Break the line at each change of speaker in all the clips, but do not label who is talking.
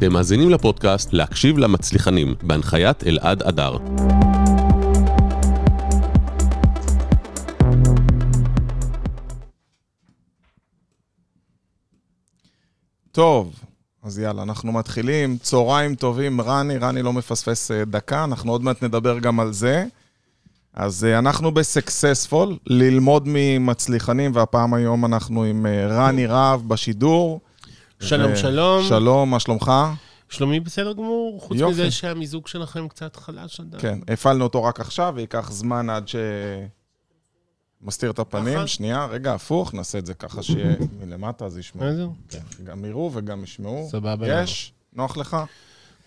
אתם מאזינים לפודקאסט להקשיב למצליחנים, בהנחיית אלעד אדר.
טוב, אז יאללה, אנחנו מתחילים. צהריים טובים, רני, רני לא מפספס אה, דקה, אנחנו עוד מעט נדבר גם על זה. אז אה, אנחנו בסקסספול, ללמוד ממצליחנים, והפעם היום אנחנו עם אה, רני רהב בשידור.
שלום, שלום.
שלום, מה שלומך?
שלומי בסדר גמור, חוץ
יופי.
מזה שהמיזוג שלכם קצת חלש עדיין.
כן, הפעלנו אותו רק עכשיו, וייקח זמן עד ש... מסתיר את הפנים.
ככה?
שנייה, רגע, הפוך, נעשה את זה ככה שיהיה מלמטה, אז ישמעו.
זהו?
כן, גם יראו וגם ישמעו.
סבבה.
יש? נוח לך?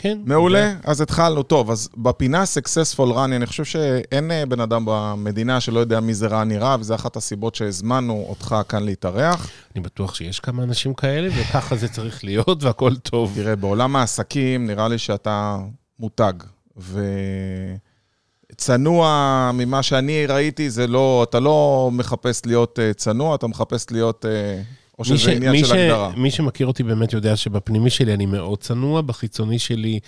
כן.
מעולה, אז התחלנו. טוב, אז בפינה סקסספול רני, אני חושב שאין אה, בן אדם במדינה שלא יודע מי זה רני רהב, וזו אחת הסיבות שהזמנו אותך כאן להתארח.
אני בטוח שיש כמה אנשים כאלה, וככה זה צריך להיות, והכל טוב.
תראה, בעולם העסקים נראה לי שאתה מותג, וצנוע ממה שאני ראיתי, זה לא, אתה לא מחפש להיות אה, צנוע, אתה מחפש להיות, אה, או שזה עניין
מי
של הגדרה.
מי שמכיר אותי באמת יודע שבפנימי שלי אני מאוד צנוע, בחיצוני שלי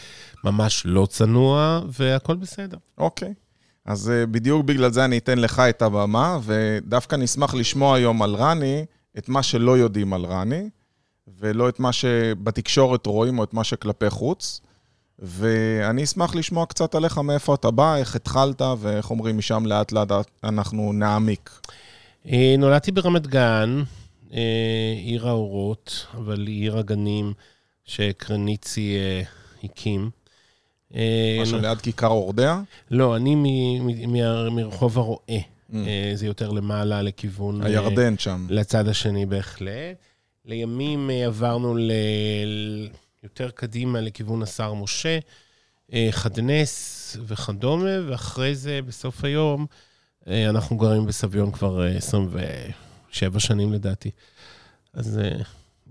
ממש לא צנוע, והכל בסדר.
אוקיי. אז אה, בדיוק בגלל זה אני אתן לך את הבמה, ודווקא נשמח לשמוע היום על רני, את מה שלא יודעים על רני, ולא את מה שבתקשורת רואים, או את מה שכלפי חוץ. ואני אשמח לשמוע קצת עליך, מאיפה אתה בא, איך התחלת, ואיך אומרים, משם לאט לאט אנחנו נעמיק.
אה, נולדתי ברמת גן, עיר האורות, אבל עיר הגנים שקרניצי אה, הקים. אה,
משהו ליד כיכר אורדע.
לא, אני מרחוב הרועה. אה, זה יותר למעלה לכיוון... אה,
הירדן שם.
לצד השני בהחלט. לימים אה, עברנו ל... יותר קדימה לכיוון השר משה, אה, חדנס וכדומה, ואחרי זה, בסוף היום, אה, אנחנו גרים בסביון כבר אה, 27 שנים לדעתי. אז אה,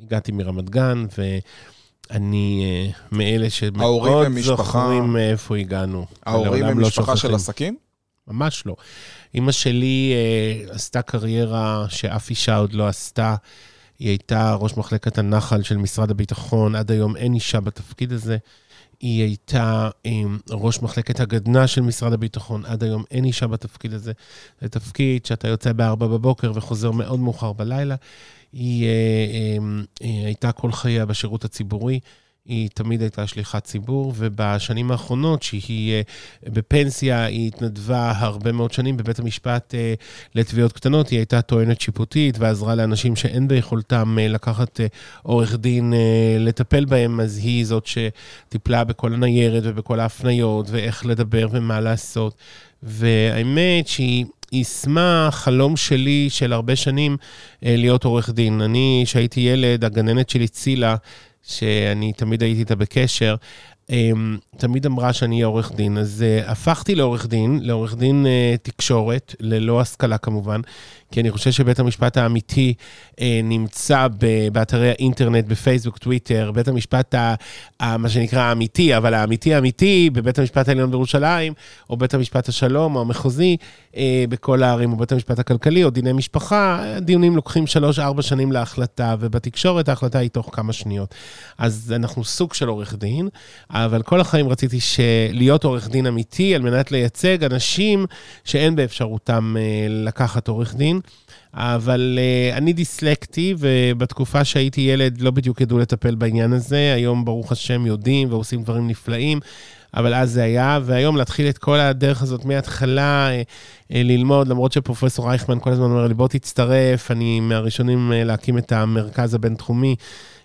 הגעתי מרמת גן, ואני אה, מאלה שמאוד זוכרים מאיפה הגענו.
ההורים הם
לא
משפחה של
שוכחים.
עסקים?
ממש לא. אימא שלי אה, עשתה קריירה שאף אישה עוד לא עשתה. היא הייתה ראש מחלקת הנחל של משרד הביטחון, עד היום אין אישה בתפקיד הזה. היא הייתה אה, ראש מחלקת הגדנ"ע של משרד הביטחון, עד היום אין אישה בתפקיד הזה. זה תפקיד שאתה יוצא ב-4 בבוקר וחוזר מאוד מאוחר בלילה. היא אה, אה, אה, הייתה כל חייה בשירות הציבורי. היא תמיד הייתה שליחת ציבור, ובשנים האחרונות, שהיא אה, בפנסיה, היא התנדבה הרבה מאוד שנים בבית המשפט אה, לתביעות קטנות. היא הייתה טוענת שיפוטית ועזרה לאנשים שאין ביכולתם אה, לקחת עורך דין לטפל בהם, אז היא זאת שטיפלה בכל הניירת ובכל ההפניות, ואיך לדבר ומה לעשות. והאמת שהיא... יישמה חלום שלי של הרבה שנים להיות עורך דין. אני, כשהייתי ילד, הגננת שלי, צילה, שאני תמיד הייתי איתה בקשר, תמיד אמרה שאני אהיה עורך דין. אז uh, הפכתי לעורך דין, לעורך דין uh, תקשורת, ללא השכלה כמובן, כי אני חושב שבית המשפט האמיתי uh, נמצא באתרי האינטרנט, בפייסבוק, טוויטר, בית המשפט, ה- מה שנקרא האמיתי, אבל האמיתי האמיתי, בבית המשפט העליון בירושלים, או בית המשפט השלום, או המחוזי, בכל הערים, או בית המשפט הכלכלי, או דיני משפחה, דיונים לוקחים שלוש-ארבע שנים להחלטה, ובתקשורת ההחלטה היא תוך כמה שניות. אז אנחנו סוג של עורך דין, אבל כל החיים רציתי. להיות עורך דין אמיתי, על מנת לייצג אנשים שאין באפשרותם אה, לקחת עורך דין. אבל uh, אני דיסלקטי, ובתקופה שהייתי ילד לא בדיוק ידעו לטפל בעניין הזה. היום, ברוך השם, יודעים ועושים דברים נפלאים, אבל אז זה היה, והיום להתחיל את כל הדרך הזאת מההתחלה, uh, ללמוד, למרות שפרופסור רייכמן כל הזמן אומר לי, בוא תצטרף, אני מהראשונים uh, להקים את המרכז הבינתחומי,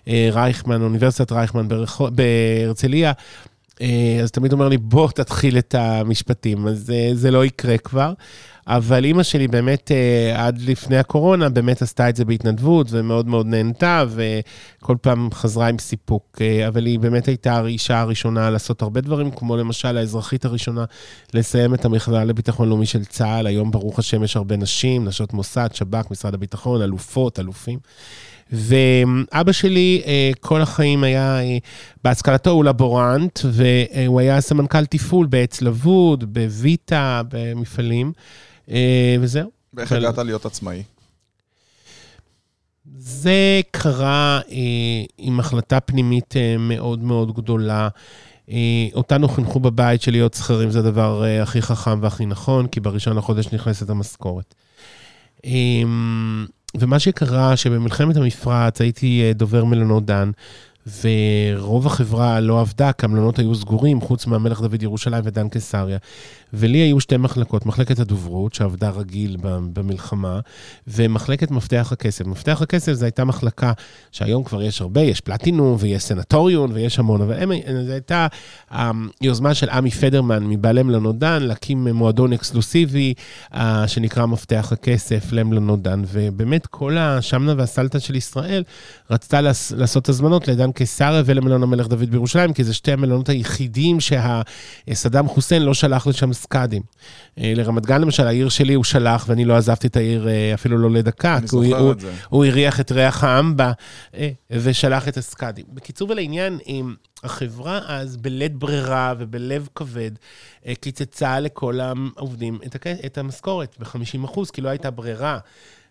רייכמן, אוניברסיטת רייכמן בהרצליה. אה, אז תמיד אומר לי, בוא תתחיל את המשפטים, אז אה, זה לא יקרה כבר. אבל אימא שלי באמת, אה, עד לפני הקורונה, באמת עשתה את זה בהתנדבות, ומאוד מאוד נהנתה, וכל פעם חזרה עם סיפוק. אה, אבל היא באמת הייתה האישה הראשונה לעשות הרבה דברים, כמו למשל האזרחית הראשונה, לסיים את המכללה לביטחון לאומי של צה"ל. היום, ברוך השם, יש הרבה נשים, נשות מוסד, שב"כ, משרד הביטחון, אלופות, אלופים. ואבא שלי אה, כל החיים היה, אה, בהשכלתו הוא לבורנט, והוא היה סמנכ"ל תפעול בעץ לבוד, בויטה, במפעלים, אה, וזהו.
ואיך
אבל-
הגעת להיות עצמאי?
זה קרה אה, עם החלטה פנימית אה, מאוד מאוד גדולה. אה, אותנו חינכו בבית של להיות שכירים זה הדבר אה, הכי חכם והכי נכון, כי בראשון לחודש נכנסת המשכורת. אה, ומה שקרה, שבמלחמת המפרץ הייתי אה, דובר מלונות דן, ורוב החברה לא עבדה, כי המלונות היו סגורים, חוץ מהמלך דוד ירושלים ודן קיסריה. ולי היו שתי מחלקות, מחלקת הדוברות, שעבדה רגיל במלחמה, ומחלקת מפתח הכסף. מפתח הכסף זו הייתה מחלקה שהיום כבר יש הרבה, יש פלטינום ויש סנטוריון ויש המון, אבל זו הייתה היוזמה של עמי פדרמן מבעלי מלונות דן, להקים מועדון אקסקלוסיבי אה, שנקרא מפתח הכסף למלונות דן, ובאמת כל השמנה והסלטה של ישראל רצתה לעשות הזמנות לדן קיסריה ולמלון המלך דוד בירושלים, כי זה שתי המלונות היחידים שסדאם חוסיין לא שלח לשם סקאדים. אה, לרמת גן, למשל, העיר שלי הוא שלח, ואני לא עזבתי את העיר אה, אפילו לא לדקה.
אני זוכר
הוא,
את זה.
הוא הריח את ריח האמבה אה, ושלח את הסקאדים. בקיצור ולעניין, החברה אז, בלית ברירה ובלב כבד, קיצצה לכל העובדים את המשכורת ב-50 אחוז, כי לא הייתה ברירה.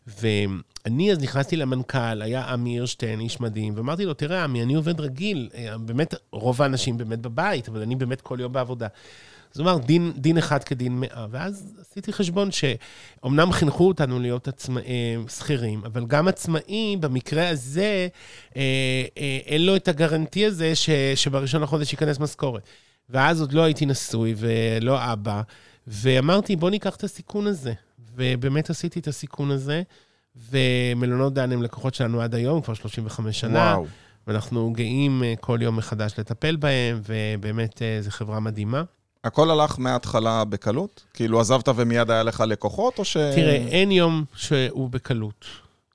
ואני אז נכנסתי למנכ"ל, היה עמי הירשטיין, איש מדהים, ואמרתי לו, תראה, עמי, אני עובד רגיל, באמת, רוב האנשים באמת בבית, אבל אני באמת כל יום בעבודה. אז הוא אמר, דין, דין אחד כדין מאה. ואז עשיתי חשבון שאומנם חינכו אותנו להיות עצמא, אה, שכירים, אבל גם עצמאי, במקרה הזה, אה, אה, אין לו את הגרנטי הזה ש, שבראשון לחודש ייכנס משכורת. ואז עוד לא הייתי נשוי ולא אבא, ואמרתי, בוא ניקח את הסיכון הזה. ובאמת עשיתי את הסיכון הזה, ומלונות דן הם לקוחות שלנו עד היום, כבר 35 שנה. וואו. ואנחנו גאים כל יום מחדש לטפל בהם, ובאמת זו חברה מדהימה.
הכל הלך מההתחלה בקלות? כאילו עזבת ומיד היה לך לקוחות, או ש...
תראה, אין יום שהוא בקלות.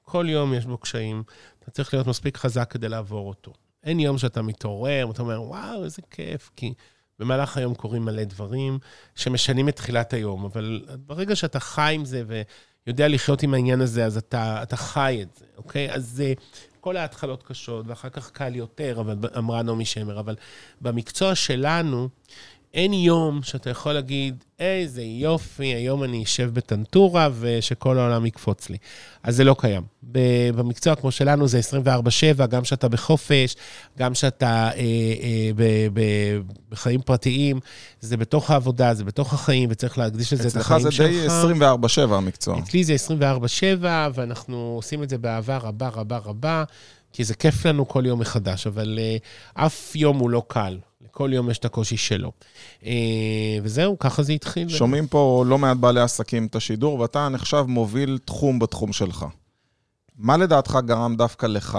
כל יום יש בו קשיים. אתה צריך להיות מספיק חזק כדי לעבור אותו. אין יום שאתה מתעורר, ואתה אומר, וואו, איזה כיף, כי במהלך היום קורים מלא דברים שמשנים את תחילת היום, אבל ברגע שאתה חי עם זה ויודע לחיות עם העניין הזה, אז אתה, אתה חי את זה, אוקיי? אז כל ההתחלות קשות, ואחר כך קל יותר, אבל אמרה נעמי שמר, אבל במקצוע שלנו, אין יום שאתה יכול להגיד, איזה יופי, היום אני אשב בטנטורה ושכל העולם יקפוץ לי. אז זה לא קיים. במקצוע כמו שלנו זה 24-7, גם שאתה בחופש, גם שאתה אה, אה, ב, ב, בחיים פרטיים, זה בתוך העבודה, זה בתוך החיים, וצריך להקדיש לזה את החיים שלך.
אצלך זה די 24-7 המקצוע.
אצלי זה 24-7, ואנחנו עושים את זה באהבה רבה רבה רבה, כי זה כיף לנו כל יום מחדש, אבל אה, אף יום הוא לא קל. כל יום יש את הקושי שלו. אה, וזהו, ככה זה התחיל.
שומעים פה לא מעט בעלי עסקים את השידור, ואתה נחשב מוביל תחום בתחום שלך. מה לדעתך גרם דווקא לך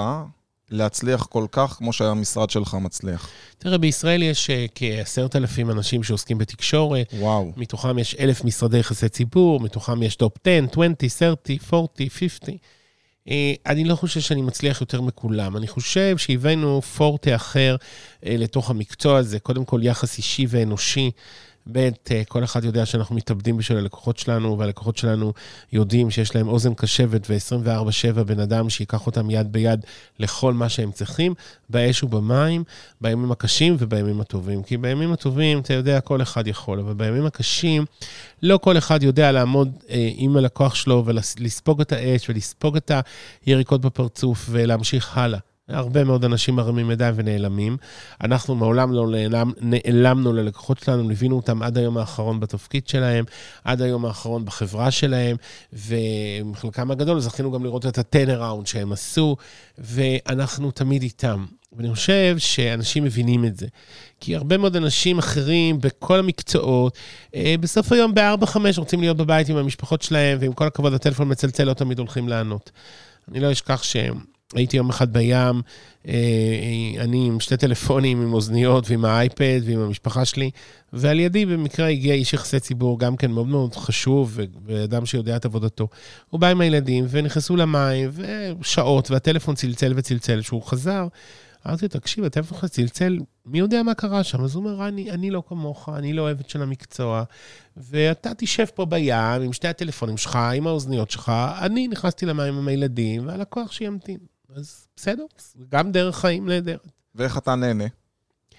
להצליח כל כך כמו שהמשרד שלך מצליח?
תראה, בישראל יש כעשרת אלפים אנשים שעוסקים בתקשורת.
וואו.
מתוכם יש אלף משרדי יחסי ציבור, מתוכם יש טופ 10, 20, 30, 40, 50. אה, אני לא חושב שאני מצליח יותר מכולם. אני חושב שהבאנו פורמט אחר אה, לתוך המקצוע הזה, קודם כל יחס אישי ואנושי. ב', אה, כל אחד יודע שאנחנו מתאבדים בשביל הלקוחות שלנו, והלקוחות שלנו יודעים שיש להם אוזן קשבת ו-24-7 בן אדם שייקח אותם יד ביד לכל מה שהם צריכים, באש ובמים, בימים הקשים ובימים הטובים. כי בימים הטובים, אתה יודע, כל אחד יכול, אבל בימים הקשים, לא כל אחד יודע לעמוד אה, עם הלקוח שלו ולספוג את האש ולספוג את היריקות בפרצוף ולהמשיך הלאה. הרבה מאוד אנשים מרימים ידיים ונעלמים. אנחנו מעולם לא נעלם, נעלמנו ללקוחות שלנו, ליווינו אותם עד היום האחרון בתפקיד שלהם, עד היום האחרון בחברה שלהם, ומחלקם הגדול זכינו גם לראות את הטנראונד שהם עשו, ואנחנו תמיד איתם. ואני חושב שאנשים מבינים את זה. כי הרבה מאוד אנשים אחרים בכל המקצועות, אה, בסוף היום ב-4-5 רוצים להיות בבית עם המשפחות שלהם, ועם כל הכבוד, הטלפון מצלצל, לא תמיד הולכים לענות. אני לא אשכח שהם... הייתי יום אחד בים, אה, אני עם שתי טלפונים, עם אוזניות ועם האייפד ועם המשפחה שלי, ועל ידי במקרה הגיע איש יחסי ציבור, גם כן מאוד מאוד חשוב, ואדם שיודע את עבודתו. הוא בא עם הילדים ונכנסו למים, ושעות, והטלפון צלצל וצלצל. כשהוא חזר, אמרתי לו, תקשיב, הטלפון שלך צלצל, מי יודע מה קרה שם? אז הוא אומר, אני, אני לא כמוך, אני לא אוהבת של המקצוע, ואתה תשב פה בים עם שתי הטלפונים שלך, עם האוזניות שלך, אני נכנסתי למים עם הילדים, והלקוח שימתין. אז בסדר, גם דרך חיים נהדרת.
ואיך אתה נהנה?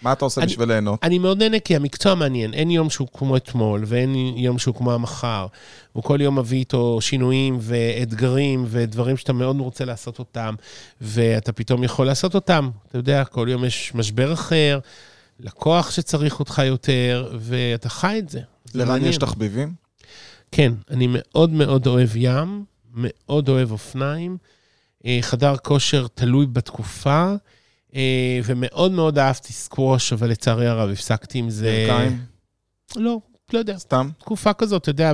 מה אתה עושה
אני-
בשביל ליהנות?
אני מאוד נהנה כי המקצוע מעניין. אין יום שהוא כמו אתמול, ואין יום שהוא כמו המחר. הוא כל יום מביא איתו שינויים ואתגרים ודברים שאתה מאוד רוצה לעשות אותם, ואתה פתאום יכול לעשות אותם. אתה יודע, כל יום יש משבר אחר, לקוח שצריך אותך יותר, ואתה חי את זה.
לרן. יש תחביבים?
כן, אני מאוד מאוד אוהב ים, מאוד אוהב אופניים. אה, חדר כושר תלוי בתקופה, אה, ומאוד מאוד אהבתי סקווש, אבל לצערי הרב הפסקתי עם זה.
ברכיים?
לא, לא יודע.
סתם?
תקופה כזאת, אתה יודע,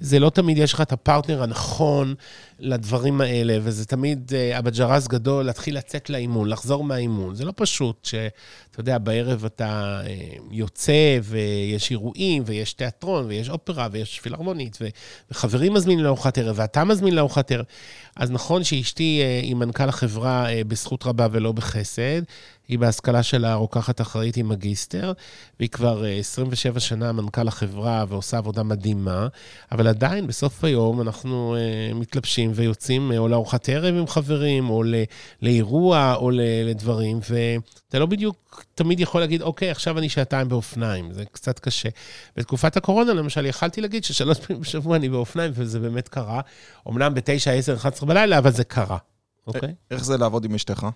זה לא תמיד יש לך את הפרטנר הנכון לדברים האלה, וזה תמיד אה, אבא ג'רס גדול להתחיל לצאת לאימון, לחזור מהאימון. זה לא פשוט שאתה יודע, בערב אתה אה, יוצא ויש אירועים, ויש תיאטרון, ויש אופרה, ויש פילהרמונית, וחברים מזמינים לארוחת ערב, ואתה מזמין לארוחת ערב. אז נכון שאשתי אה, היא מנכ"ל החברה בזכות רבה ולא בחסד. היא בהשכלה שלה רוקחת אחראית עם מגיסטר, והיא כבר אה, 27 שנה מנכ"ל החברה ועושה עבודה מדהימה, אבל עדיין בסוף היום אנחנו אה, מתלבשים ויוצאים אה, או לארוחת ערב עם חברים, או ל- לאירוע, או ל- לדברים, ואתה לא בדיוק תמיד יכול להגיד, אוקיי, עכשיו אני שעתיים באופניים, זה קצת קשה. בתקופת הקורונה, למשל, יכלתי להגיד ששלוש פעמים בשבוע אני באופניים, וזה באמת קרה. אמנם ב-9, 10, 11 בלילה, אבל זה קרה, אוקיי?
איך זה לעבוד עם אשתך?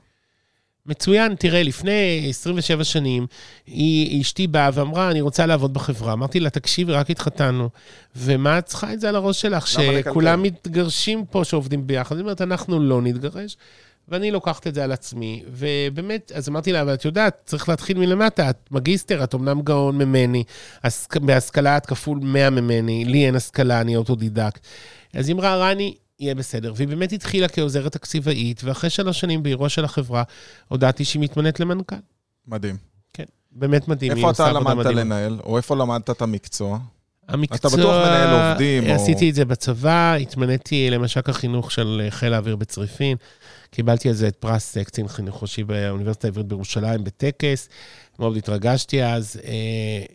מצוין, תראה, לפני 27 שנים, היא, אשתי באה ואמרה, אני רוצה לעבוד בחברה. אמרתי לה, תקשיבי, רק התחתנו, ומה את צריכה את זה על הראש שלך? שכולם מתגרשים פה שעובדים ביחד. היא אומרת, אנחנו לא נתגרש, ואני לוקחת את זה על עצמי. ובאמת, אז אמרתי לה, אבל את יודעת, צריך להתחיל מלמטה, את מגיסטר, את אמנם גאון ממני, בהשכלה את כפול 100 ממני, לי אין השכלה, אני אוטודידקט. אז היא אמרה, רני, יהיה בסדר. והיא באמת התחילה כעוזרת תקציבאית, ואחרי שלוש שנים באירוע של החברה, הודעתי שהיא מתמנית למנכ"ל.
מדהים.
כן, באמת מדהים.
איפה אתה למדת. לנהל, או איפה למדת את המקצוע?
המקצוע...
אתה בטוח מנהל עובדים, או-
עשיתי את זה בצבא, התמניתי למש"ק החינוך של חיל האוויר בצריפין. קיבלתי על זה את פרס אה, קצין חינוך ראשי באוניברסיטה העברית בירושלים בטקס. מאוד התרגשתי אז אה,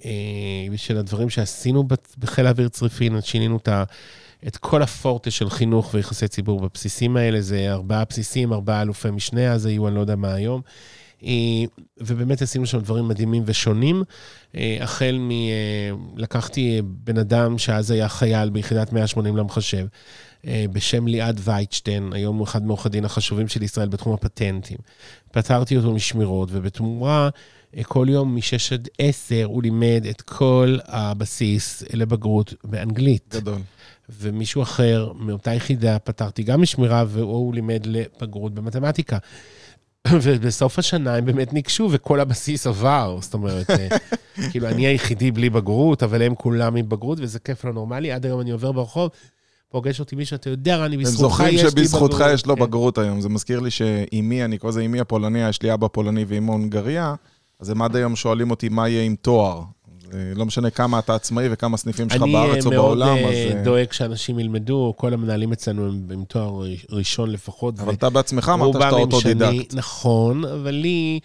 אה, בשביל הדברים שעשינו בחיל האוויר צריפין, שינינו את ה... את כל הפורטה של חינוך ויחסי ציבור בבסיסים האלה, זה ארבעה בסיסים, ארבעה אלופי משנה, אז היו, אני לא יודע מה היום. אה, ובאמת עשינו שם דברים מדהימים ושונים. אה, החל מ... אה, לקחתי בן אדם שאז היה חייל ביחידת 180 למחשב, בשם ליעד וייטשטיין, היום הוא אחד מעורכי הדין החשובים של ישראל בתחום הפטנטים. פטרתי אותו משמירות, ובתמורה, כל יום מ-6 עד 10 הוא לימד את כל הבסיס לבגרות באנגלית.
גדול.
ומישהו אחר מאותה יחידה פתרתי גם משמירה, והוא לימד לבגרות במתמטיקה. ובסוף השנה הם באמת ניגשו, וכל הבסיס עבר. זאת אומרת, אה, כאילו, אני היחידי בלי בגרות, אבל הם כולם עם בגרות, וזה כיף לא נורמלי. עד היום אני עובר ברחוב, פוגש אותי מישהו, אתה יודע, רני,
הם
בזכותך
זוכרים
יש לי
שבזכותך
בגרות.
יש לו
כן.
בגרות היום. זה מזכיר לי שאימי, אני קורא לזה אימי הפולניה, יש לי אבא פולני ואימו הונגריה, אז הם עד היום שואלים אותי מה יהיה עם תואר. זה לא משנה כמה אתה עצמאי וכמה סניפים שלך
אני
בארץ או
אה, מאוד
בעולם,
אה,
אז... אה,
דואג שאנשים ילמדו, כל המנהלים אצלנו הם עם תואר ראשון לפחות.
אבל אתה בעצמך אמרת שאתה אוטודידקט.
נכון, אבל לי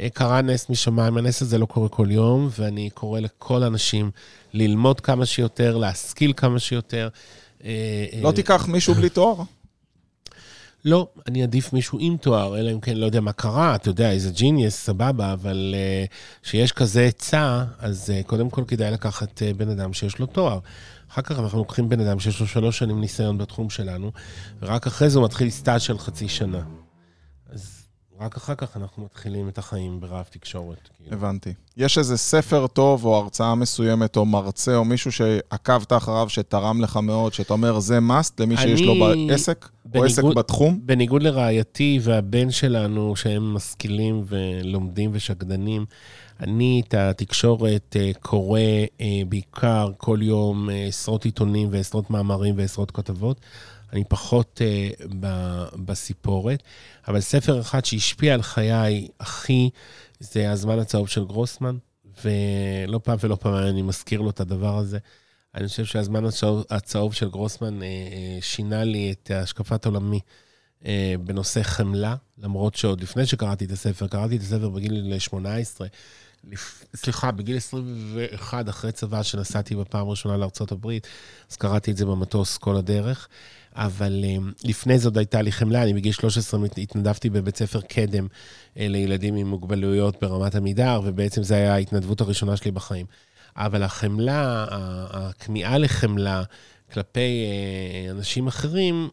אה, קרה נס משמיים, הנס הזה לא קורה כל יום, ואני קורא לכל האנשים ללמוד כמה שיותר, להשכיל כמה שיותר. אה,
לא
אה,
תיקח מישהו בלי תואר?
לא, אני עדיף מישהו עם תואר, אלא אם כן, לא יודע מה קרה, אתה יודע, איזה genius, סבבה, אבל כשיש כזה היצע, אז אה, קודם כל כדאי לקחת אה, בן אדם שיש לו תואר. אחר כך אנחנו לוקחים בן אדם שיש לו שלוש שנים ניסיון בתחום שלנו, ורק אחרי זה הוא מתחיל סטאז' של חצי שנה. רק אחר כך אנחנו מתחילים את החיים ברעב תקשורת. כאילו.
הבנתי. יש איזה ספר טוב או הרצאה מסוימת או מרצה או מישהו שעקבת אחריו, שתרם לך מאוד, שאתה אומר זה must למי שיש לו
אני-
בעסק, או עסק
בניגוד-
בתחום?
בניגוד לרעייתי והבן שלנו, שהם משכילים ולומדים ושקדנים, אני את התקשורת אה, קורא אה, בעיקר כל יום אה, עשרות עיתונים ועשרות מאמרים ועשרות כתבות. אני פחות אה, ב- בסיפורת, אבל ספר אחד שהשפיע על חיי הכי, זה הזמן הצהוב של גרוסמן, ולא פעם ולא פעם אני מזכיר לו את הדבר הזה. אני חושב שהזמן הצהוב, הצהוב של גרוסמן אה, אה, שינה לי את השקפת עולמי אה, בנושא חמלה, למרות שעוד לפני שקראתי את הספר, קראתי את הספר בגיל 18, לפ... סליחה, בגיל 21, אחרי צבא, שנסעתי בפעם הראשונה לארה"ב, אז קראתי את זה במטוס כל הדרך. אבל לפני זאת הייתה לי חמלה, אני בגיל 13 התנדבתי בבית ספר קדם לילדים עם מוגבלויות ברמת עמידר, ובעצם זו הייתה ההתנדבות הראשונה שלי בחיים. אבל החמלה, הכמיהה לחמלה כלפי אנשים אחרים,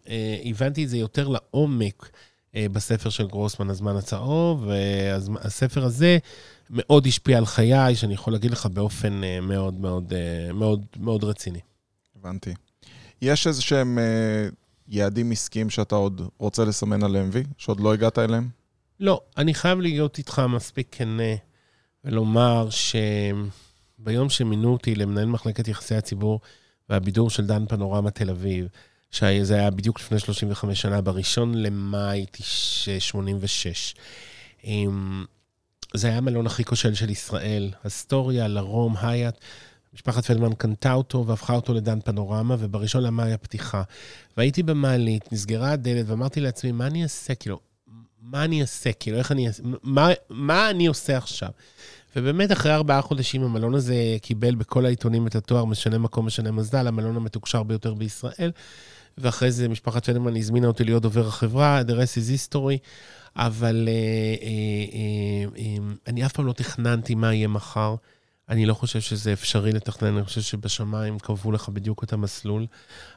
הבנתי את זה יותר לעומק בספר של גרוסמן, הזמן הצהוב, והספר הזה מאוד השפיע על חיי, שאני יכול להגיד לך באופן מאוד מאוד מאוד מאוד רציני.
הבנתי. יש איזה שהם יעדים עסקיים שאתה עוד רוצה לסמן עליהם, וי? שעוד לא הגעת אליהם?
לא, אני חייב להיות איתך מספיק כנה ולומר שביום שמינו אותי למנהל מחלקת יחסי הציבור והבידור של דן פנורמה תל אביב, שזה היה בדיוק לפני 35 שנה, בראשון למאי 86. זה היה המלון הכי כושל של ישראל, אסטוריה, לרום, הייט. משפחת פלדמן קנתה אותו והפכה אותו לדן פנורמה, ובראשון למאי הפתיחה. והייתי במעלית, נסגרה הדלת, ואמרתי לעצמי, מה אני אעשה? כאילו, מה אני אעשה? כאילו, איך אני אעשה? מה, מה אני עושה עכשיו? ובאמת, אחרי ארבעה חודשים, המלון הזה קיבל בכל העיתונים את התואר משנה מקום, משנה מזל, המלון המתוקשר ביותר בישראל. ואחרי זה משפחת פלדמן הזמינה אותי להיות דובר החברה, The rest is history, אבל uh, uh, uh, uh, אני אף פעם לא תכננתי מה יהיה מחר. אני לא חושב שזה אפשרי לתכנן, אני חושב שבשמיים קבעו לך בדיוק את המסלול.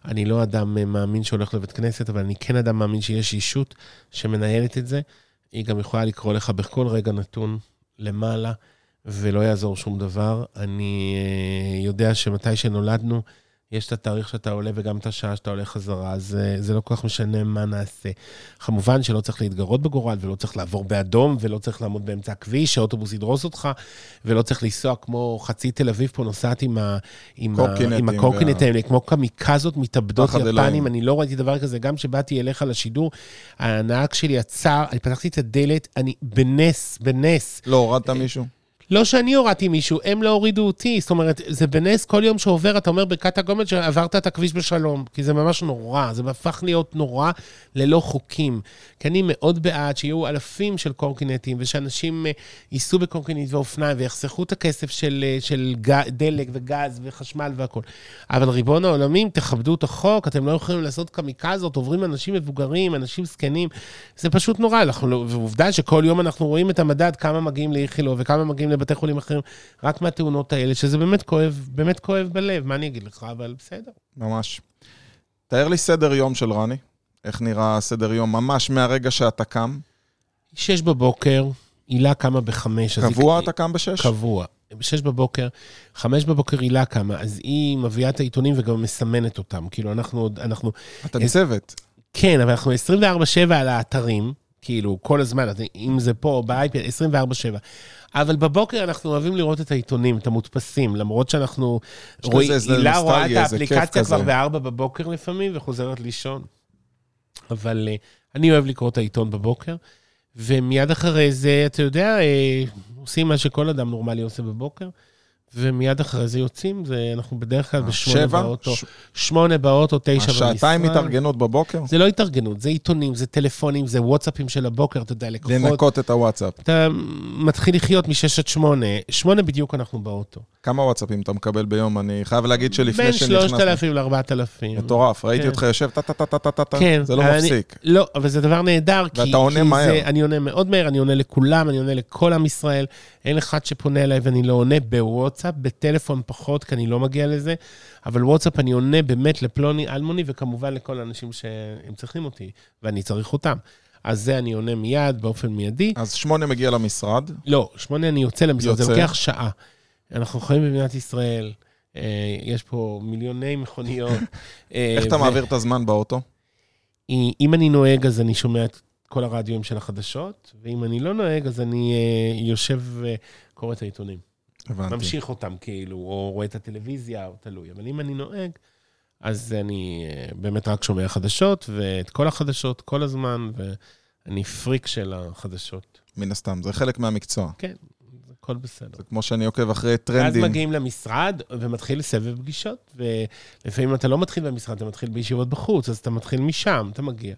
אני לא אדם מאמין שהולך לבית כנסת, אבל אני כן אדם מאמין שיש אישות שמנהלת את זה. היא גם יכולה לקרוא לך בכל רגע נתון למעלה, ולא יעזור שום דבר. אני יודע שמתי שנולדנו, יש את התאריך שאתה עולה וגם את השעה שאתה עולה חזרה, אז זה לא כל כך משנה מה נעשה. כמובן שלא צריך להתגרות בגורל, ולא צריך לעבור באדום, ולא צריך לעמוד באמצע הכביש, שהאוטובוס ידרוס אותך, ולא צריך לנסוע כמו חצי תל אביב פה נוסעת עם, ה, עם, עם הקורקינטים, וה... כמו קמיקזות מתאבדות יפנים, אני לא ראיתי דבר כזה, גם כשבאתי אליך לשידור, הנהג שלי עצר, אני פתחתי את הדלת, אני בנס, בנס.
לא הורדת מישהו?
לא שאני הורדתי מישהו, הם לא הורידו אותי. זאת אומרת, זה בנס כל יום שעובר, אתה אומר בקת הגומל שעברת את הכביש בשלום, כי זה ממש נורא, זה הפך להיות נורא ללא חוקים. כי אני מאוד בעד שיהיו אלפים של קורקינטים, ושאנשים ייסעו בקורקינט ואופניים, ויחסכו את הכסף של, של ג, דלק וגז וחשמל והכול. אבל ריבון העולמים, תכבדו את החוק, אתם לא יכולים לעשות קמיקזות, עוברים אנשים מבוגרים, אנשים זקנים, זה פשוט נורא. אנחנו, ועובדה שכל יום אנחנו רואים את המדד, כמה מגיעים לאיכילוב וכמה מגיעים לבתי חולים אחרים, רק מהתאונות האלה, שזה באמת כואב, באמת כואב בלב, מה אני אגיד לך, אבל בסדר.
ממש. תאר לי סדר יום של רני. איך נראה סדר יום ממש מהרגע שאתה קם?
שש בבוקר, הילה קמה בחמש.
קבוע
היא...
אתה קם בשש?
קבוע. בשש בבוקר, חמש בבוקר הילה קמה, אז היא מביאה את העיתונים וגם מסמנת אותם. כאילו, אנחנו עוד, אנחנו...
אתה צוות.
כן, אבל אנחנו 24-7 על האתרים, כאילו, כל הזמן, אם זה פה באייפד, 24-7. אבל בבוקר אנחנו אוהבים לראות את העיתונים, את המודפסים, למרות שאנחנו רואים, הילה רואה את האפליקציה כבר בארבע בבוקר לפעמים וחוזרת לישון. אבל uh, אני אוהב לקרוא את העיתון בבוקר, ומיד אחרי זה, אתה יודע, uh, עושים מה שכל אדם נורמלי עושה בבוקר. ומיד אחרי זה יוצאים, זה, אנחנו בדרך כלל בשמונה באוטו, ש... שמונה באוטו, תשע במשרד.
שעתיים התארגנות בבוקר?
זה לא התארגנות, זה עיתונים, זה טלפונים, זה וואטסאפים של הבוקר, אתה יודע, לקוחות.
לנקות את הוואטסאפ.
אתה מתחיל לחיות משש עד שמונה, שמונה בדיוק אנחנו באוטו.
כמה וואטסאפים אתה מקבל ביום? אני חייב להגיד שלפני
שנכנסנו... בין שלושת אלפים לארבעת אלפים.
מטורף, ראיתי כן. אותך יושב טה-טה-טה-טה-טה, כן, זה לא מפסיק.
לא, אבל זה דבר נהדר,
כי... ואתה עונה מהר.
אני עונה מאוד מהר, אני עונה לכולם, אני עונה לכל עם ישראל. אין אחד שפונה אליי ואני לא עונה בוואטסאפ, בטלפון פחות, כי אני לא מגיע לזה, אבל וואטסאפ אני עונה באמת לפלוני אלמוני, וכמובן לכל האנשים שהם צריכים אותי, ואני צריך אותם. אז זה אני עונה מיד, באופן מיידי.
אז שמונה מגיע למשרד?
לא, שמונה אני יוצא למשרד, יוצא. זה לוקח שעה. אנחנו חיים במדינת ישראל, אה, יש פה מיליוני מכוניות.
אה, איך אתה ו... מעביר את הזמן באוטו?
אם אני נוהג, אז אני שומע את כל הרדיואים של החדשות, ואם אני לא נוהג, אז אני uh, יושב וקורא את העיתונים. הבנתי. ממשיך אותם, כאילו, או רואה את הטלוויזיה, או תלוי. אבל אם אני נוהג, אז אני באמת רק שומע חדשות, ואת כל החדשות, כל הזמן, ואני פריק של החדשות.
מן הסתם, זה חלק מהמקצוע.
כן, הכל בסדר.
זה כמו שאני עוקב אחרי טרנדים.
ואז מגיעים למשרד ומתחיל סבב פגישות, ולפעמים אתה לא מתחיל במשרד, אתה מתחיל בישיבות בחוץ, אז אתה מתחיל משם, אתה מגיע.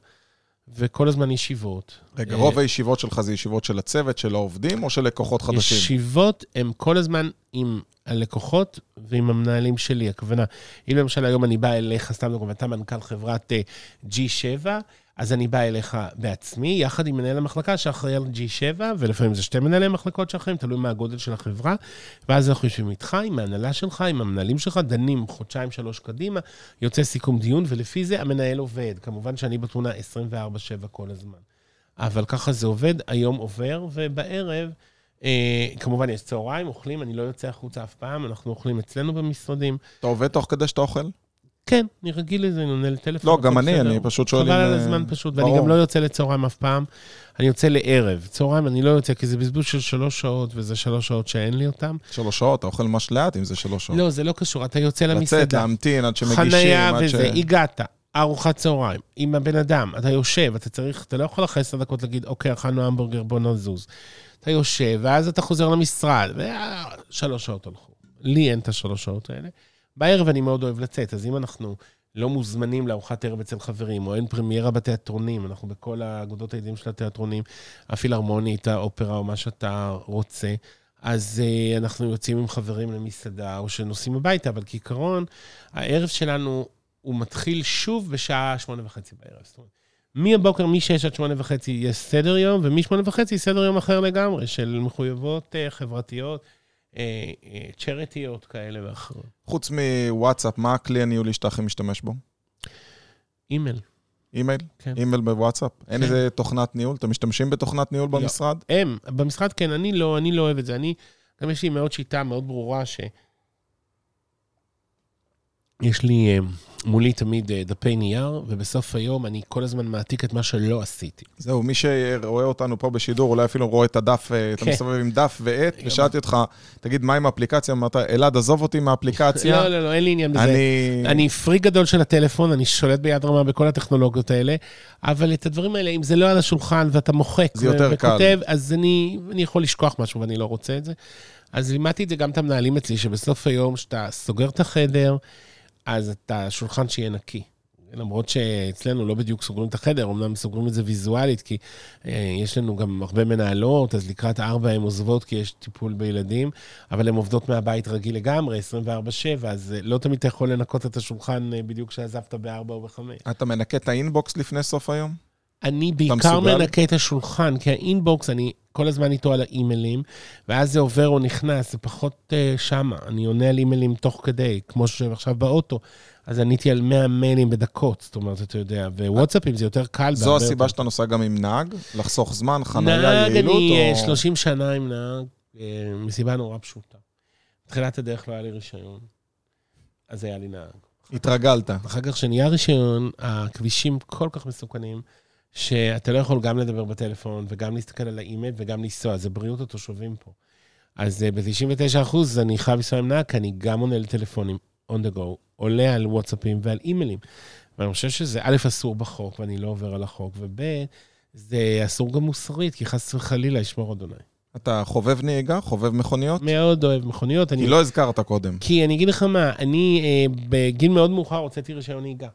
וכל הזמן ישיבות.
רגע,
אה,
רוב הישיבות שלך זה ישיבות של הצוות, של העובדים, או של לקוחות חדשים?
ישיבות הן כל הזמן עם הלקוחות ועם המנהלים שלי. הכוונה, אם למשל היום אני בא אליך, סתם דוגמא, אתה מנכ"ל חברת אה, G7, אז אני בא אליך בעצמי, יחד עם מנהל המחלקה שאחראי על G7, ולפעמים זה שתי מנהלי מחלקות שאחראים, תלוי מה הגודל של החברה, ואז אנחנו יושבים איתך, עם ההנהלה שלך, עם המנהלים שלך, דנים חודשיים, שלוש קדימה, יוצא סיכום דיון, ולפי זה המנהל עובד. כמובן שאני בתמונה 24/7 כל הזמן. אבל ככה זה עובד, היום עובר, ובערב, אה, כמובן יש צהריים, אוכלים, אני לא יוצא החוצה אף פעם, אנחנו אוכלים אצלנו במשרדים.
אתה עובד תוך כדי שאתה אוכל?
כן, אני רגיל לזה, אני עונה לטלפון.
לא, גם אני,
בסדר.
אני פשוט שואל אם...
חבל על
אה,
הזמן פשוט, ואני
ברור.
גם לא יוצא לצהריים אף פעם, אני יוצא לערב. צהריים אני לא יוצא, כי זה בזבוז של שלוש שעות, וזה שלוש שעות שאין לי אותם.
שלוש שעות, אתה אוכל ממש לאט אם זה שלוש שעות.
לא, זה לא קשור, אתה יוצא
לצאת,
למסעדה.
להמתין עד שמגישים,
חנייה
עד ש...
וזה, הגעת, ארוחת צהריים, עם הבן אדם, אתה יושב, אתה צריך, אתה לא יכול אחרי עשר דקות להגיד, אוקיי, אכלנו המבורגר, בוא נזוז. אתה יושב, ואז אתה חוזר למשרד, ושלוש שעות הלכו. לי אין את השלוש שעות האלה. בערב אני מאוד אוהב לצאת, אז אם אנחנו לא מוזמנים לארוחת ערב אצל חברים, או אין פרמיירה בתיאטרונים, אנחנו בכל האגודות העדים של התיאטרונים, הפילהרמונית, האופרה, או מה שאתה רוצה, אז uh, אנחנו יוצאים עם חברים למסעדה, או שנוסעים הביתה, אבל כעיקרון, הערב שלנו, הוא מתחיל שוב בשעה שמונה וחצי בערב. זאת אומרת, מהבוקר, מ-6 עד שמונה וחצי יש סדר יום, ומשמונה וחצי סדר יום אחר לגמרי, של מחויבות אה, חברתיות, צ'רטיות כאלה ואחרות.
חוץ מוואטסאפ, מה הכלי הניהולי שאתה הכי משתמש בו?
אימייל.
אימייל?
כן.
אימייל בוואטסאפ? אין
כן.
איזה תוכנת ניהול? אתם משתמשים בתוכנת ניהול
לא.
במשרד?
הם, במשרד כן, אני לא, אני לא אוהב את זה. אני, גם יש לי מאוד שיטה מאוד ברורה ש... יש לי אה, מולי תמיד אה, דפי נייר, ובסוף היום אני כל הזמן מעתיק את מה שלא עשיתי.
זהו, מי שרואה אותנו פה בשידור, אולי אפילו רואה את הדף, אה, אתה
כן.
מסתובב עם דף ועט, ושאלתי אותך, תגיד, מה עם האפליקציה? אמרת, אלעד, עזוב אותי מהאפליקציה.
לא, לא, לא, אין לי עניין בזה.
אני...
אני פריק גדול של הטלפון, אני שולט ביד רמה בכל הטכנולוגיות האלה, אבל את הדברים האלה, אם זה לא על השולחן ואתה מוחק
זה יותר
ו-
קל.
וכותב, אז אני, אני יכול לשכוח משהו ואני לא רוצה את זה. אז לימדתי את זה גם את המנהלים אצלי, שבסוף היום, כשאתה סוגר את החדר, אז אתה שולחן שיהיה נקי. למרות שאצלנו לא בדיוק סוגרים את החדר, אמנם סוגרים את זה ויזואלית, כי אה, יש לנו גם הרבה מנהלות, אז לקראת ארבע הן עוזבות כי יש טיפול בילדים, אבל הן עובדות מהבית רגיל לגמרי, 24-7, אז אה, לא תמיד אתה יכול לנקות את השולחן אה, בדיוק כשעזבת בארבע או בחמש.
אתה מנקה את האינבוקס לפני סוף היום?
אני בעיקר? מנקה את השולחן, כי האינבוקס, אני כל הזמן איתו על האימיילים, ואז זה עובר או נכנס, זה פחות uh, שמה. אני עונה על אימיילים תוך כדי, כמו שעכשיו באוטו, אז עניתי על 100 מיילים בדקות, זאת אומרת, אתה יודע, ווואטסאפים זה יותר קל.
זו הסיבה
יותר.
שאתה נוסע גם עם נהג? לחסוך זמן, חנייה,
נהג,
יעילות?
אני אה,
או-
30 שנה עם נהג, אה, מסיבה נורא פשוטה. בתחילת הדרך לא היה לי רישיון, אז היה לי נהג.
התרגלת.
אחר כך שנהיה רישיון, הכבישים כל כך מסוכנים, שאתה לא יכול גם לדבר בטלפון וגם להסתכל על האימייל וגם לנסוע, זה בריאות התושבים פה. אז אה, ב-99 אחוז אני חייב לנסוע עם נהג, כי אני גם עונה לטלפונים on the go, עולה על וואטסאפים ועל אימיילים. ואני חושב שזה א', אסור בחוק, ואני לא עובר על החוק, וב', זה אסור גם מוסרית, כי חס וחלילה ישמור אדוני.
אתה חובב נהיגה? חובב מכוניות?
מאוד אוהב מכוניות. אני
כי לא הזכרת קודם.
כי אני אגיד לך מה, אני אה, בגיל מאוד מאוחר הוצאתי רישיון נהיגה.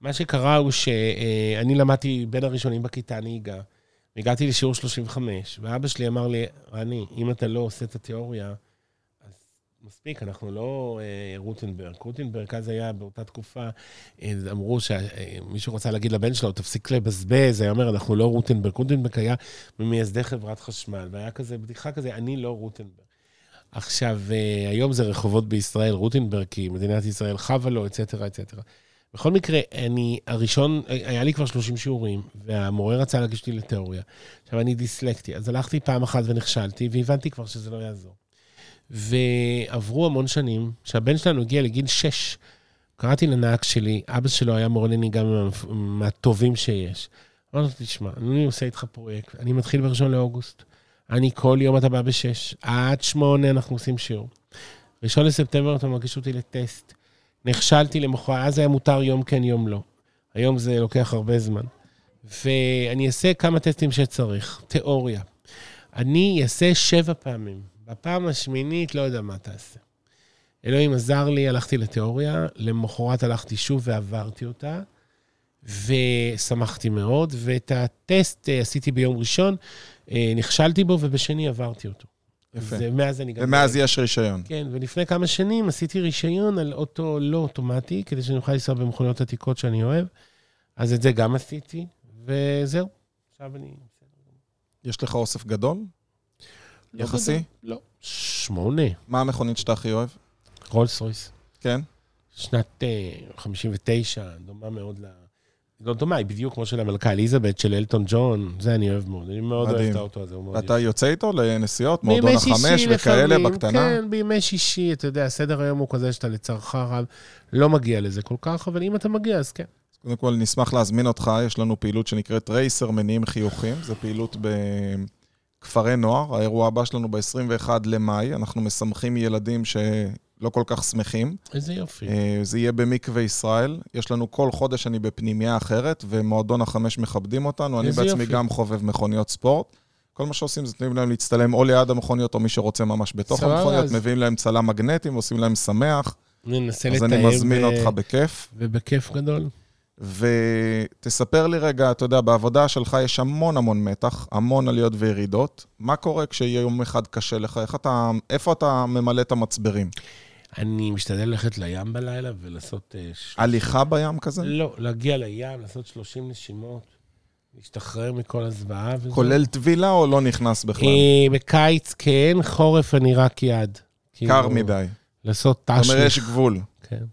מה שקרה הוא שאני למדתי בין הראשונים בכיתה נהיגה, והגעתי לשיעור 35, ואבא שלי אמר לי, רני, אם אתה לא עושה את התיאוריה, אז מספיק, אנחנו לא אה, רוטנברג. רוטנברג אז היה באותה תקופה, אה, אמרו שמישהו רצה להגיד לבן שלו, תפסיק לבזבז, היה אומר, אנחנו לא רוטנברג. רוטנברג היה ממייסדי חברת חשמל, והיה כזה, בדיחה כזה, אני לא רוטנברג. עכשיו, אה, היום זה רחובות בישראל, רוטנברג, כי מדינת ישראל חבה לו, אצטרה, אצטרה. בכל מקרה, אני, הראשון, היה לי כבר 30 שיעורים, והמורה רצה להגיש אותי לתיאוריה. עכשיו, אני דיסלקטי, אז הלכתי פעם אחת ונכשלתי, והבנתי כבר שזה לא יעזור. ועברו המון שנים, שהבן שלנו הגיע לגיל 6. קראתי לנהג שלי, אבא שלו היה מורה לנהיגה מה- מהטובים שיש. אמרתי לו, תשמע, אני עושה איתך פרויקט, אני מתחיל בראשון לאוגוסט. אני כל יום אתה בא בשש, עד שמונה אנחנו עושים שיעור. ראשון לספטמבר אתה מגיש אותי לטסט. נכשלתי למחרת, אז היה מותר יום כן, יום לא. היום זה לוקח הרבה זמן. ואני אעשה כמה טסטים שצריך. תיאוריה. אני אעשה שבע פעמים. בפעם השמינית, לא יודע מה תעשה. אלוהים עזר לי, הלכתי לתיאוריה, למחרת הלכתי שוב ועברתי אותה, ושמחתי מאוד, ואת הטסט אה, עשיתי ביום ראשון, אה, נכשלתי בו, ובשני עברתי אותו.
יפה.
אז, אה, מאז אני גם...
ומאז יש רישיון.
כן, ולפני כמה שנים עשיתי רישיון על אוטו לא אוטומטי, כדי שאני אוכל לנסוע במכוניות עתיקות שאני אוהב. אז את זה גם עשיתי, וזהו. עכשיו אני...
יש לך אוסף גדול?
לא
יחסי?
גדול, לא. שמונה.
מה המכונית שאתה הכי אוהב?
רולס רויס.
כן?
שנת אה, 59, דומה מאוד ל... לא דומה, היא בדיוק כמו של המלכה אליזבת, של אלטון ג'ון, זה אני אוהב מאוד. אני מאוד. אוהב את האוטו הזה, הוא מאוד
ואתה יוצא איתו לנסיעות, מועדון החמש וכאלה בקטנה?
כן, בימי שישי, אתה יודע, סדר היום הוא כזה שאתה לצערך רב, לא מגיע לזה כל כך, אבל אם אתה מגיע, אז כן.
קודם כל, נשמח להזמין אותך, יש לנו פעילות שנקראת רייסר מניעים חיוכים, זו פעילות בכפרי נוער, האירוע הבא שלנו ב-21 למאי, אנחנו משמחים ילדים שלא כל כך שמחים.
איזה יופי.
אה, זה יהיה במקווה ישראל, יש לנו כל חודש אני בפנימייה אחרת, ומועדון החמש מכבדים אותנו, אני בעצמי
יופי.
גם חובב מכוניות ספורט. כל מה שעושים זה נותנים להם להצטלם או ליד המכוניות, או מי שרוצה ממש בתוך
סבבה,
המכוניות,
אז-
מביאים להם צלם מגנטים, עושים להם שמח,
ננסה
אז
לתאם.
אני מזמין
ב-
אותך בכיף.
ובכיף גדול.
ותספר לי רגע, אתה יודע, בעבודה שלך יש המון המון מתח, המון עליות וירידות. מה קורה כשיהיה יום אחד קשה לך? איך אתה, איפה אתה ממלא את המצברים?
אני משתדל ללכת לים בלילה ולעשות... אה,
הליכה בים כזה?
לא, להגיע לים, לעשות 30 נשימות, להשתחרר מכל הזוועה.
כולל טבילה או לא נכנס בכלל?
אה, בקיץ כן, חורף אני רק יד.
קר
כאילו,
מדי.
לעשות
זאת אומרת,
תשליך.
יש גבול.
כן.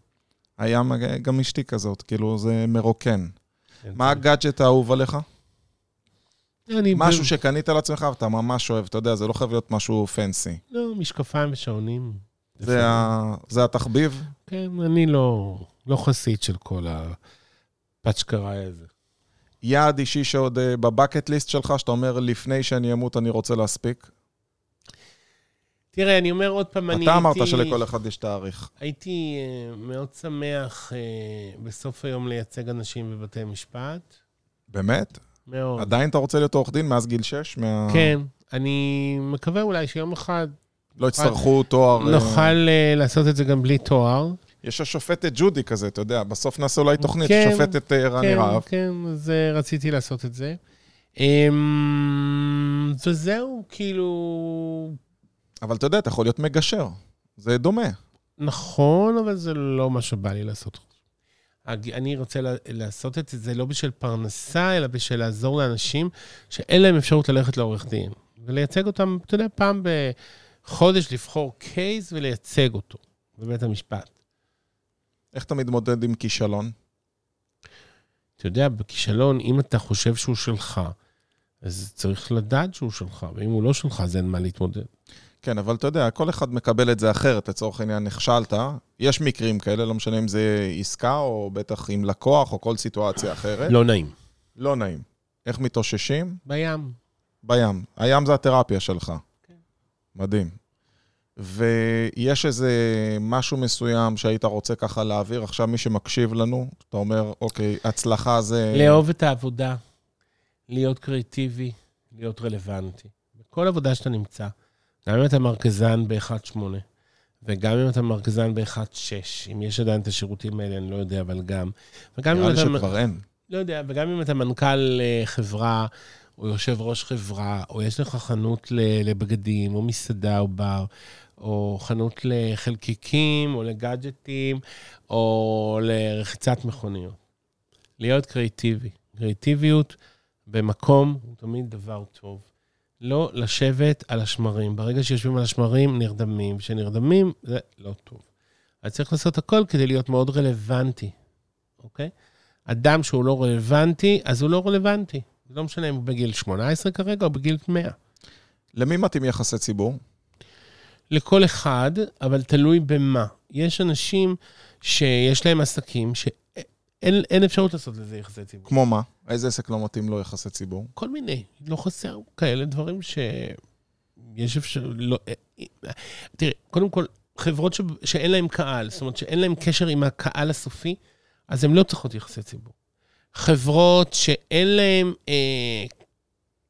הים, גם אשתי כזאת, כאילו, זה מרוקן.
כן,
מה הגאדג'ט האהוב עליך?
אני
משהו
ב-
שקנית לעצמך ואתה ממש אוהב, אתה יודע, זה לא חייב להיות משהו פנסי.
לא, משקפיים ושעונים.
זה ה- זה התחביב?
כן, אני לא, לא חסיד של כל הפצ'קראי הזה.
יעד אישי שעוד אה, בבקט ליסט שלך, שאתה אומר, לפני שאני אמות אני רוצה להספיק?
תראה, אני אומר עוד פעם, אני
אתה אמרת
הייתי-
שלכל אחד יש תאריך.
הייתי אה, מאוד שמח אה, בסוף היום לייצג אנשים בבתי משפט.
באמת?
מאוד.
עדיין אתה רוצה להיות עורך דין מאז גיל 6? מה...
כן, אני מקווה אולי שיום אחד
לא יצטרכו תואר... אה,
נוכל אה, לעשות את זה גם בלי תואר.
יש השופטת ג'ודי כזה, אתה יודע, בסוף נעשה אולי תוכנית,
כן,
שופטת אה, רני
כן,
רהב.
כן, אז אה, רציתי לעשות את זה. אמ, וזהו, כאילו...
אבל אתה יודע, אתה יכול להיות מגשר. זה דומה.
נכון, אבל זה לא מה שבא לי לעשות. אני רוצה לעשות את זה לא בשביל פרנסה, אלא בשביל לעזור לאנשים שאין להם אפשרות ללכת לעורך דין. ולייצג אותם, אתה יודע, פעם בחודש לבחור קייס ולייצג אותו בבית המשפט.
איך אתה מתמודד עם כישלון?
אתה יודע, בכישלון, אם אתה חושב שהוא שלך, אז צריך לדעת שהוא שלך, ואם הוא לא שלך, אז אין מה להתמודד.
כן, אבל אתה יודע, כל אחד מקבל את זה אחרת. לצורך העניין, נכשלת, יש מקרים כאלה, לא משנה אם זה עסקה, או בטח עם לקוח, או כל סיטואציה אחרת.
לא נעים.
לא נעים. איך מתאוששים?
בים.
בים. הים זה התרפיה שלך. מדהים. ויש איזה משהו מסוים שהיית רוצה ככה להעביר, עכשיו מי שמקשיב לנו, אתה אומר, אוקיי, הצלחה זה...
לאהוב את העבודה, להיות קריאיטיבי, להיות רלוונטי. בכל עבודה שאתה נמצא, גם אם אתה מרכזן ב-1.8, וגם אם אתה מרכזן ב-1.6, אם יש עדיין את השירותים האלה, אני לא יודע, אבל גם.
נראה לי. שכבר אין.
לא יודע, וגם אם אתה מנכ"ל אה, חברה, או יושב ראש חברה, או יש לך חנות לבגדים, או מסעדה או בר, או חנות לחלקיקים, או לגאדג'טים, או לרחיצת מכוניות. להיות קריאיטיבי. קריאיטיביות במקום הוא תמיד דבר טוב. לא לשבת על השמרים. ברגע שיושבים על השמרים, נרדמים. כשנרדמים, זה לא טוב. אז צריך לעשות הכל כדי להיות מאוד רלוונטי, אוקיי? אדם שהוא לא רלוונטי, אז הוא לא רלוונטי. לא משנה אם הוא בגיל 18 כרגע או בגיל 100.
למי מתאים יחסי ציבור?
לכל אחד, אבל תלוי במה. יש אנשים שיש להם עסקים שאין אין אפשרות לעשות לזה יחסי ציבור.
כמו מה? איזה עסק לא מתאים לו יחסי ציבור?
כל מיני, לא חסר כאלה דברים שיש אפשר... לא, תראה, קודם כל, חברות ש... שאין להן קהל, זאת אומרת שאין להן קשר עם הקהל הסופי, אז הן לא צריכות יחסי ציבור. חברות שאין להן אה,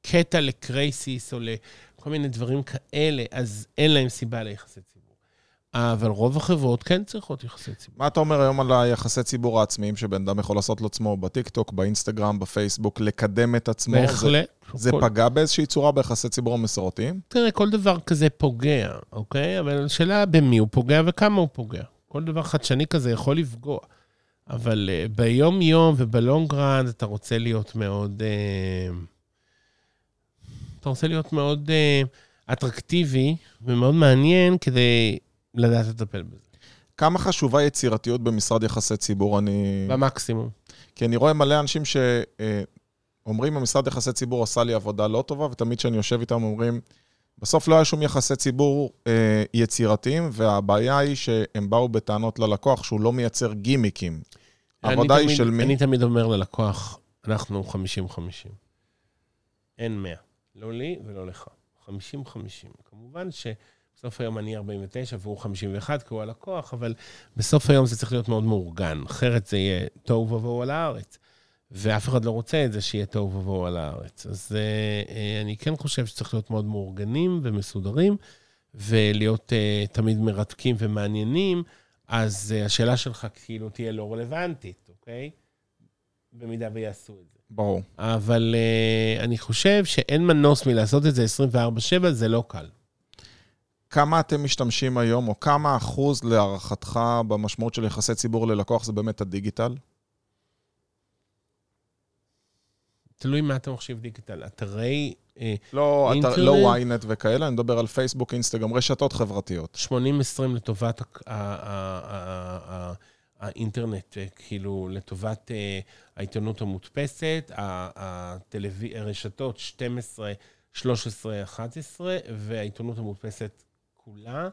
קטע לקרייסיס או לכל מיני דברים כאלה, אז אין להן סיבה ליחסי ציבור. אבל רוב החברות כן צריכות יחסי ציבור.
מה אתה אומר היום על היחסי ציבור העצמיים שבן אדם יכול לעשות לעצמו בטיקטוק, באינסטגרם, בפייסבוק, לקדם את עצמו?
בהחלט.
זה, זה
כל-
פגע באיזושהי צורה ביחסי ציבור המסורתיים?
תראה, כל דבר כזה פוגע, אוקיי? אבל השאלה במי הוא פוגע וכמה הוא פוגע. כל דבר חדשני כזה יכול לפגוע. אבל uh, ביום-יום ובלונגרנד אתה רוצה להיות מאוד... Uh, אתה רוצה להיות מאוד uh, אטרקטיבי ומאוד מעניין כדי לדעת לטפל בזה.
כמה חשובה יצירתיות במשרד יחסי ציבור? אני...
במקסימום.
כי אני רואה מלא אנשים שאומרים, המשרד יחסי ציבור עשה לי עבודה לא טובה, ותמיד כשאני יושב איתם אומרים, בסוף לא היה שום יחסי ציבור אה, יצירתיים, והבעיה היא שהם באו בטענות ללקוח שהוא לא מייצר גימיקים. העבודה היא של מי?
אני תמיד אומר ללקוח, אנחנו 50-50. אין 100. לא לי ולא לך. 50-50. כמובן שבסוף היום אני 49 והוא 51 כי הוא הלקוח, אבל בסוף היום זה צריך להיות מאוד מאורגן. אחרת זה יהיה תוהו ובוהו על הארץ. ואף אחד לא רוצה את זה שיהיה תוהו ובוהו על הארץ. אז uh, אני כן חושב שצריך להיות מאוד מאורגנים ומסודרים, ולהיות uh, תמיד מרתקים ומעניינים. אז uh, השאלה שלך כאילו תהיה לא רלוונטית, אוקיי? במידה ויעשו את זה.
ברור.
אבל uh, אני חושב שאין מנוס מלעשות את זה 24/7, זה לא קל.
כמה אתם משתמשים היום, או כמה אחוז להערכתך במשמעות של יחסי ציבור ללקוח זה באמת הדיגיטל?
תלוי מה אתה מחשיב דיגיטל. אתרי, uh,
לא, אתה,
אינטרנט?
לא ynet וכאלה, אני מדבר על פייסבוק, אינסטגרם, רשתות חברתיות.
80-20 לטובת האינטרנט, אה, כאילו, לטובת אה, העיתונות המודפסת, הרשתות 12, 13, 11, והעיתונות המודפסת כולה,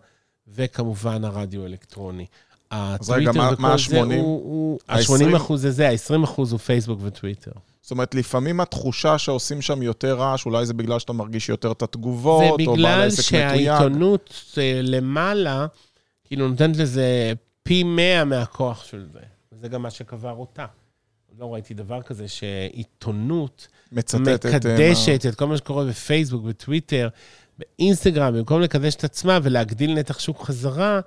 וכמובן הרדיו האלקטרוני. הטוויטר וכל זה הוא- הוא...
ה-
ה-80 אחוז זה זה, ה-20 אחוז הוא פייסבוק וטוויטר.
זאת אומרת, לפעמים התחושה שעושים שם יותר רעש, אולי זה בגלל שאתה מרגיש יותר את התגובות,
זה
או בעל
בגלל
עסק מתויג.
שהעיתונות אה, למעלה, כאילו נותנת לזה פי מאה מהכוח של זה. וזה גם מה שקבר אותה. לא ראיתי דבר כזה שעיתונות.
אה,
מקדשת את כל מה שקורה בפייסבוק, בטוויטר, באינסטגרם, במקום לקדש את עצמה ולהגדיל נתח שוק חזרה,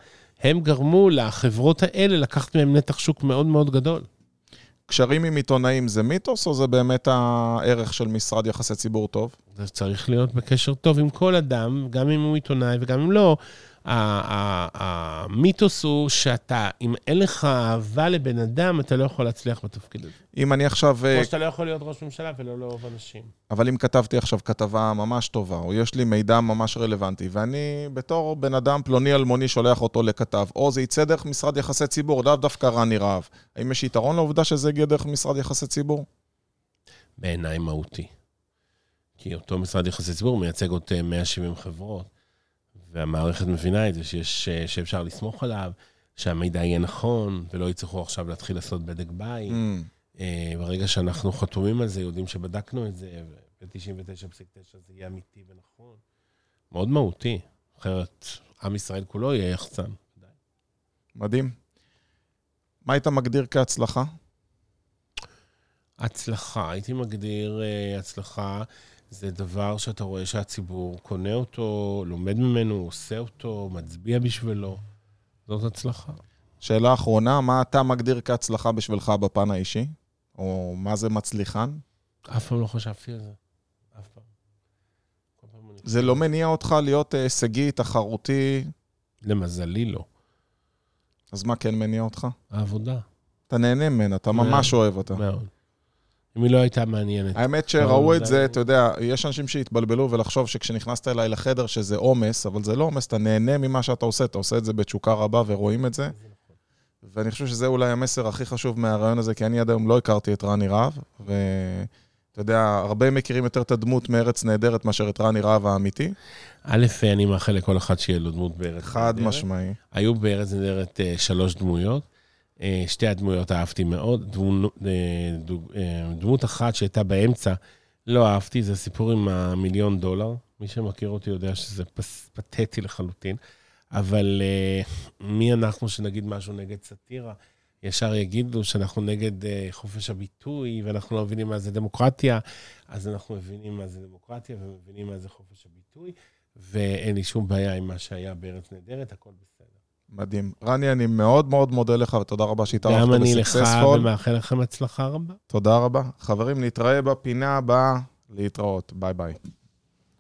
הם גרמו לחברות האלה לקחת מהם נתח שוק מאוד מאוד גדול.
קשרים עם עיתונאים זה מיתוס, או זה באמת הערך של משרד יחסי ציבור טוב?
זה צריך להיות בקשר טוב עם כל אדם, גם אם הוא עיתונאי וגם אם לא. המיתוס הוא שאתה, אם אין לך אהבה לבן אדם, אתה לא יכול להצליח בתפקיד הזה.
אם אני עכשיו... אה,
כמו שאתה לא יכול להיות ראש ממשלה ולא לאהוב אנשים.
אבל אם כתבתי עכשיו כתבה ממש טובה, או יש לי מידע ממש רלוונטי, ואני בתור בן אדם פלוני אלמוני שולח אותו לכתב, או זה יצא דרך משרד יחסי ציבור, לאו דווקא רני רהב. האם יש יתרון לעובדה שזה הגיע דרך משרד יחסי ציבור?
בעיניי מהותי. כי אותו משרד יחסי ציבור מייצג עוד אה, 170 חברות, והמערכת מבינה את זה שיש, אה, שאפשר לסמוך עליו, שהמידע יהיה נכון, ולא יצטרכו עכשיו להתחיל לעשות בדק בית.
Mm.
אה, ברגע שאנחנו חתומים על זה, יודעים שבדקנו את זה, ב-99.9 זה יהיה אמיתי ונכון. מאוד מהותי, אחרת עם ישראל כולו יהיה יחצן.
מדהים. מה היית מגדיר כהצלחה?
הצלחה, הייתי מגדיר אה, הצלחה, זה דבר שאתה רואה שהציבור קונה אותו, לומד ממנו, עושה אותו, מצביע בשבילו. זאת הצלחה.
שאלה אחרונה, מה אתה מגדיר כהצלחה בשבילך בפן האישי? או מה זה מצליחן?
אף פעם לא חשבתי על זה. אף פעם.
זה לא מניע אותך להיות אה, הישגי, תחרותי,
למזלי לא.
אז מה כן מניע אותך?
העבודה,
אתה נהנה ממנה, אתה. ממש אוהב אותה.
מאוד. אם היא לא הייתה מעניינת.
האמת שראו את
זה-
אתה יודע, יש אנשים שהתבלבלו ולחשוב שכשנכנסת אליי לחדר שזה עומס, אבל זה לא עומס, אתה נהנה ממה שאתה עושה, אתה עושה את זה בתשוקה רבה ורואים את זה. ואני חושב שזה אולי המסר הכי חשוב מהרעיון הזה, כי אני עד היום לא הכרתי את רני רהב, ואתה יודע, הרבה מכירים יותר את הדמות מארץ נהדרת מאשר את רני רהב האמיתי.
א', אני מאחל לכל אחד שיהיה לו דמות בארץ
חד
נהדרת.
משמעי.
היו בארץ נהדרת אה, שלוש דמויות. אה, שתי הדמויות אהבתי מאוד. אה, אה, דמות אחת שהייתה באמצע, לא אהבתי, זה סיפור עם המיליון דולר. מי שמכיר אותי יודע שזה פס, פתטי לחלוטין. אבל אה, מי אנחנו שנגיד משהו נגד סאטירה? ישר יגידו שאנחנו נגד אה, חופש הביטוי, ואנחנו לא מבינים מה זה דמוקרטיה, אז אנחנו מבינים מה זה דמוקרטיה ומבינים מה זה חופש הביטוי, ואין לי שום בעיה עם מה שהיה בארץ נהדרת, הכל בסדר.
מדהים. רני, אני מאוד מאוד מודה לך, ותודה רבה שהתארחת
גם אני לך,
בסקסספול.
ומאחל לכם הצלחה רבה.
תודה רבה. חברים, נתראה בפינה הבאה. להתראות. ביי ביי.